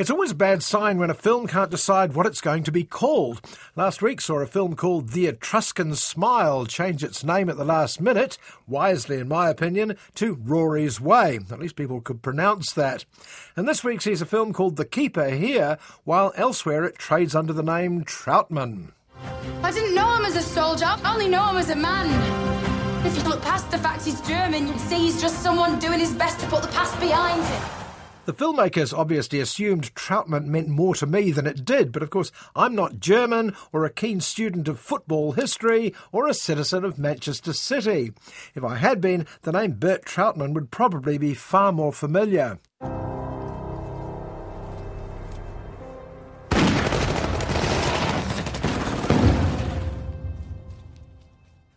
It's always a bad sign when a film can't decide what it's going to be called. Last week saw a film called The Etruscan Smile change its name at the last minute, wisely in my opinion, to Rory's Way. At least people could pronounce that. And this week sees a film called The Keeper here, while elsewhere it trades under the name Trautmann. I didn't know him as a soldier, I only know him as a man. If you look past the fact he's German, you'd see he's just someone doing his best to put the past behind him. The filmmakers obviously assumed Trautmann meant more to me than it did, but of course I'm not German or a keen student of football history or a citizen of Manchester City. If I had been, the name Bert Trautmann would probably be far more familiar.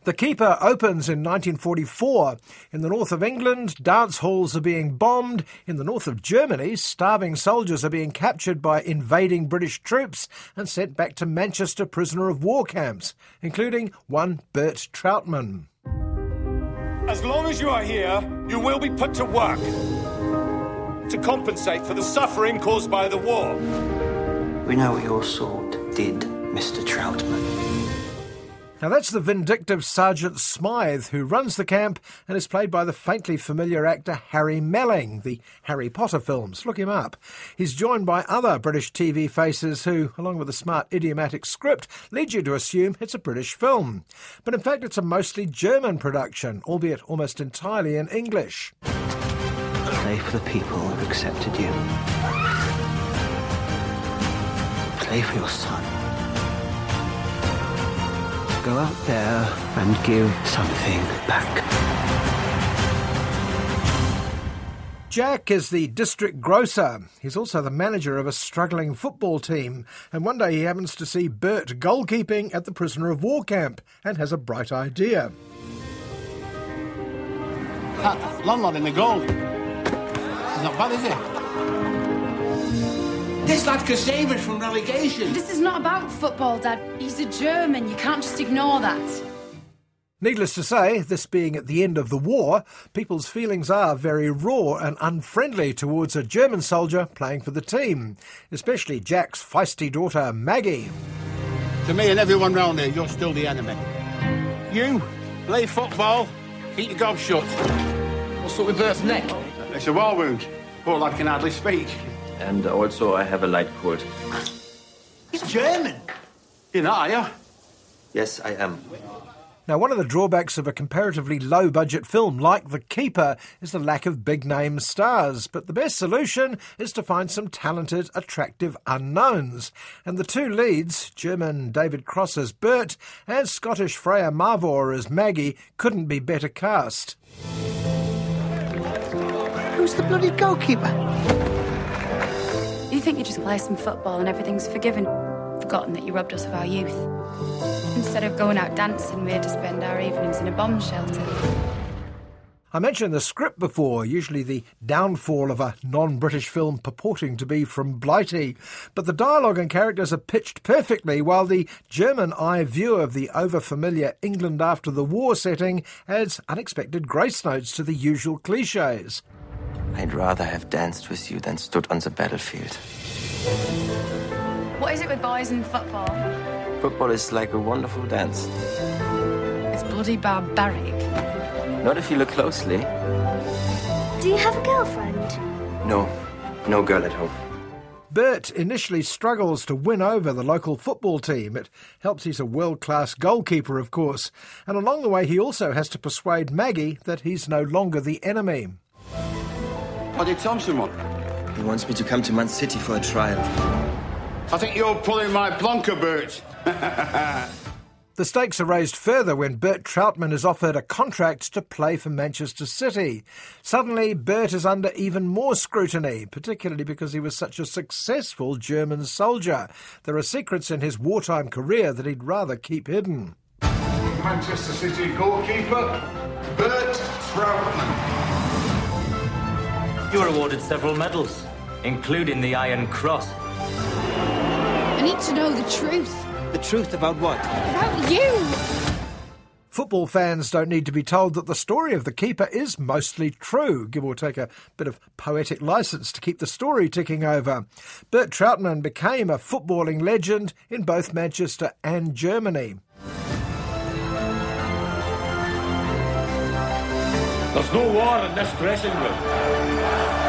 The Keeper opens in 1944. In the north of England, dance halls are being bombed. In the north of Germany, starving soldiers are being captured by invading British troops and sent back to Manchester prisoner of war camps, including one Bert Trautmann. As long as you are here, you will be put to work to compensate for the suffering caused by the war. We know what your sword did, Mr. Trautmann. Now that's the vindictive Sergeant Smythe, who runs the camp and is played by the faintly familiar actor Harry Melling, the Harry Potter films. Look him up. He's joined by other British TV faces who, along with a smart idiomatic script, lead you to assume it's a British film. But in fact, it's a mostly German production, albeit almost entirely in English. Play for the people who've accepted you. Play for your son. Go out there and give something back. Jack is the district grocer. He's also the manager of a struggling football team. And one day he happens to see Bert goalkeeping at the prisoner of war camp and has a bright idea. That landlord in the goal. He's not bad, is he? This lad could save us from relegation. This is not about football, Dad. He's a German. You can't just ignore that. Needless to say, this being at the end of the war, people's feelings are very raw and unfriendly towards a German soldier playing for the team, especially Jack's feisty daughter Maggie. To me and everyone round here, you're still the enemy. You play football, keep your gob shut. What's up with Bert's neck? It's a war wound. Poor lad can hardly speak. And also, I have a light cold. He's German. You're not, are you? Yes, I am. Now, one of the drawbacks of a comparatively low budget film like The Keeper is the lack of big name stars, but the best solution is to find some talented, attractive unknowns. And the two leads, German David Kross as Bert and Scottish Freya Mavor as Maggie, couldn't be better cast. Who's the bloody goalkeeper? Think you just play some football and everything's forgiven, forgotten that you robbed us of our youth. Instead of going out dancing, we had to spend our evenings in a bomb shelter. I mentioned the script before, usually the downfall of a non British film purporting to be from Blighty. But the dialogue and characters are pitched perfectly, while the German eye view of the overfamiliar England after the war setting adds unexpected grace notes to the usual cliches. I'd rather have danced with you than stood on the battlefield. What is it with boys and football? Football is like a wonderful dance. It's bloody barbaric. Not if you look closely. Do you have a girlfriend? No, no girl at home. Bert initially struggles to win over the local football team. It helps he's a world class goalkeeper, of course. And along the way, he also has to persuade Maggie that he's no longer the enemy. What did Thompson want? He wants me to come to Man City for a trial. I think you're pulling my plonker, Bert. The stakes are raised further when Bert Trautmann is offered a contract to play for Manchester City. Suddenly, Bert is under even more scrutiny, particularly because he was such a successful German soldier. There are secrets in his wartime career that he'd rather keep hidden. Manchester City goalkeeper, Bert Trautmann. You were awarded several medals, including the Iron Cross. I need to know the truth. The truth about what? About you! Football fans don't need to be told that the story of the keeper is mostly true, give or take a bit of poetic license to keep the story ticking over. Bert Trautmann became a footballing legend in both Manchester and Germany. There's no war in this dressing room.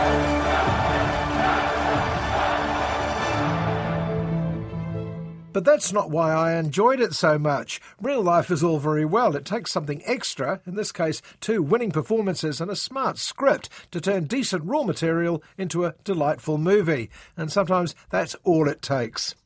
But that's not why I enjoyed it so much. Real life is all very well. It takes something extra, in this case, two winning performances and a smart script to turn decent raw material into a delightful movie. And sometimes that's all it takes.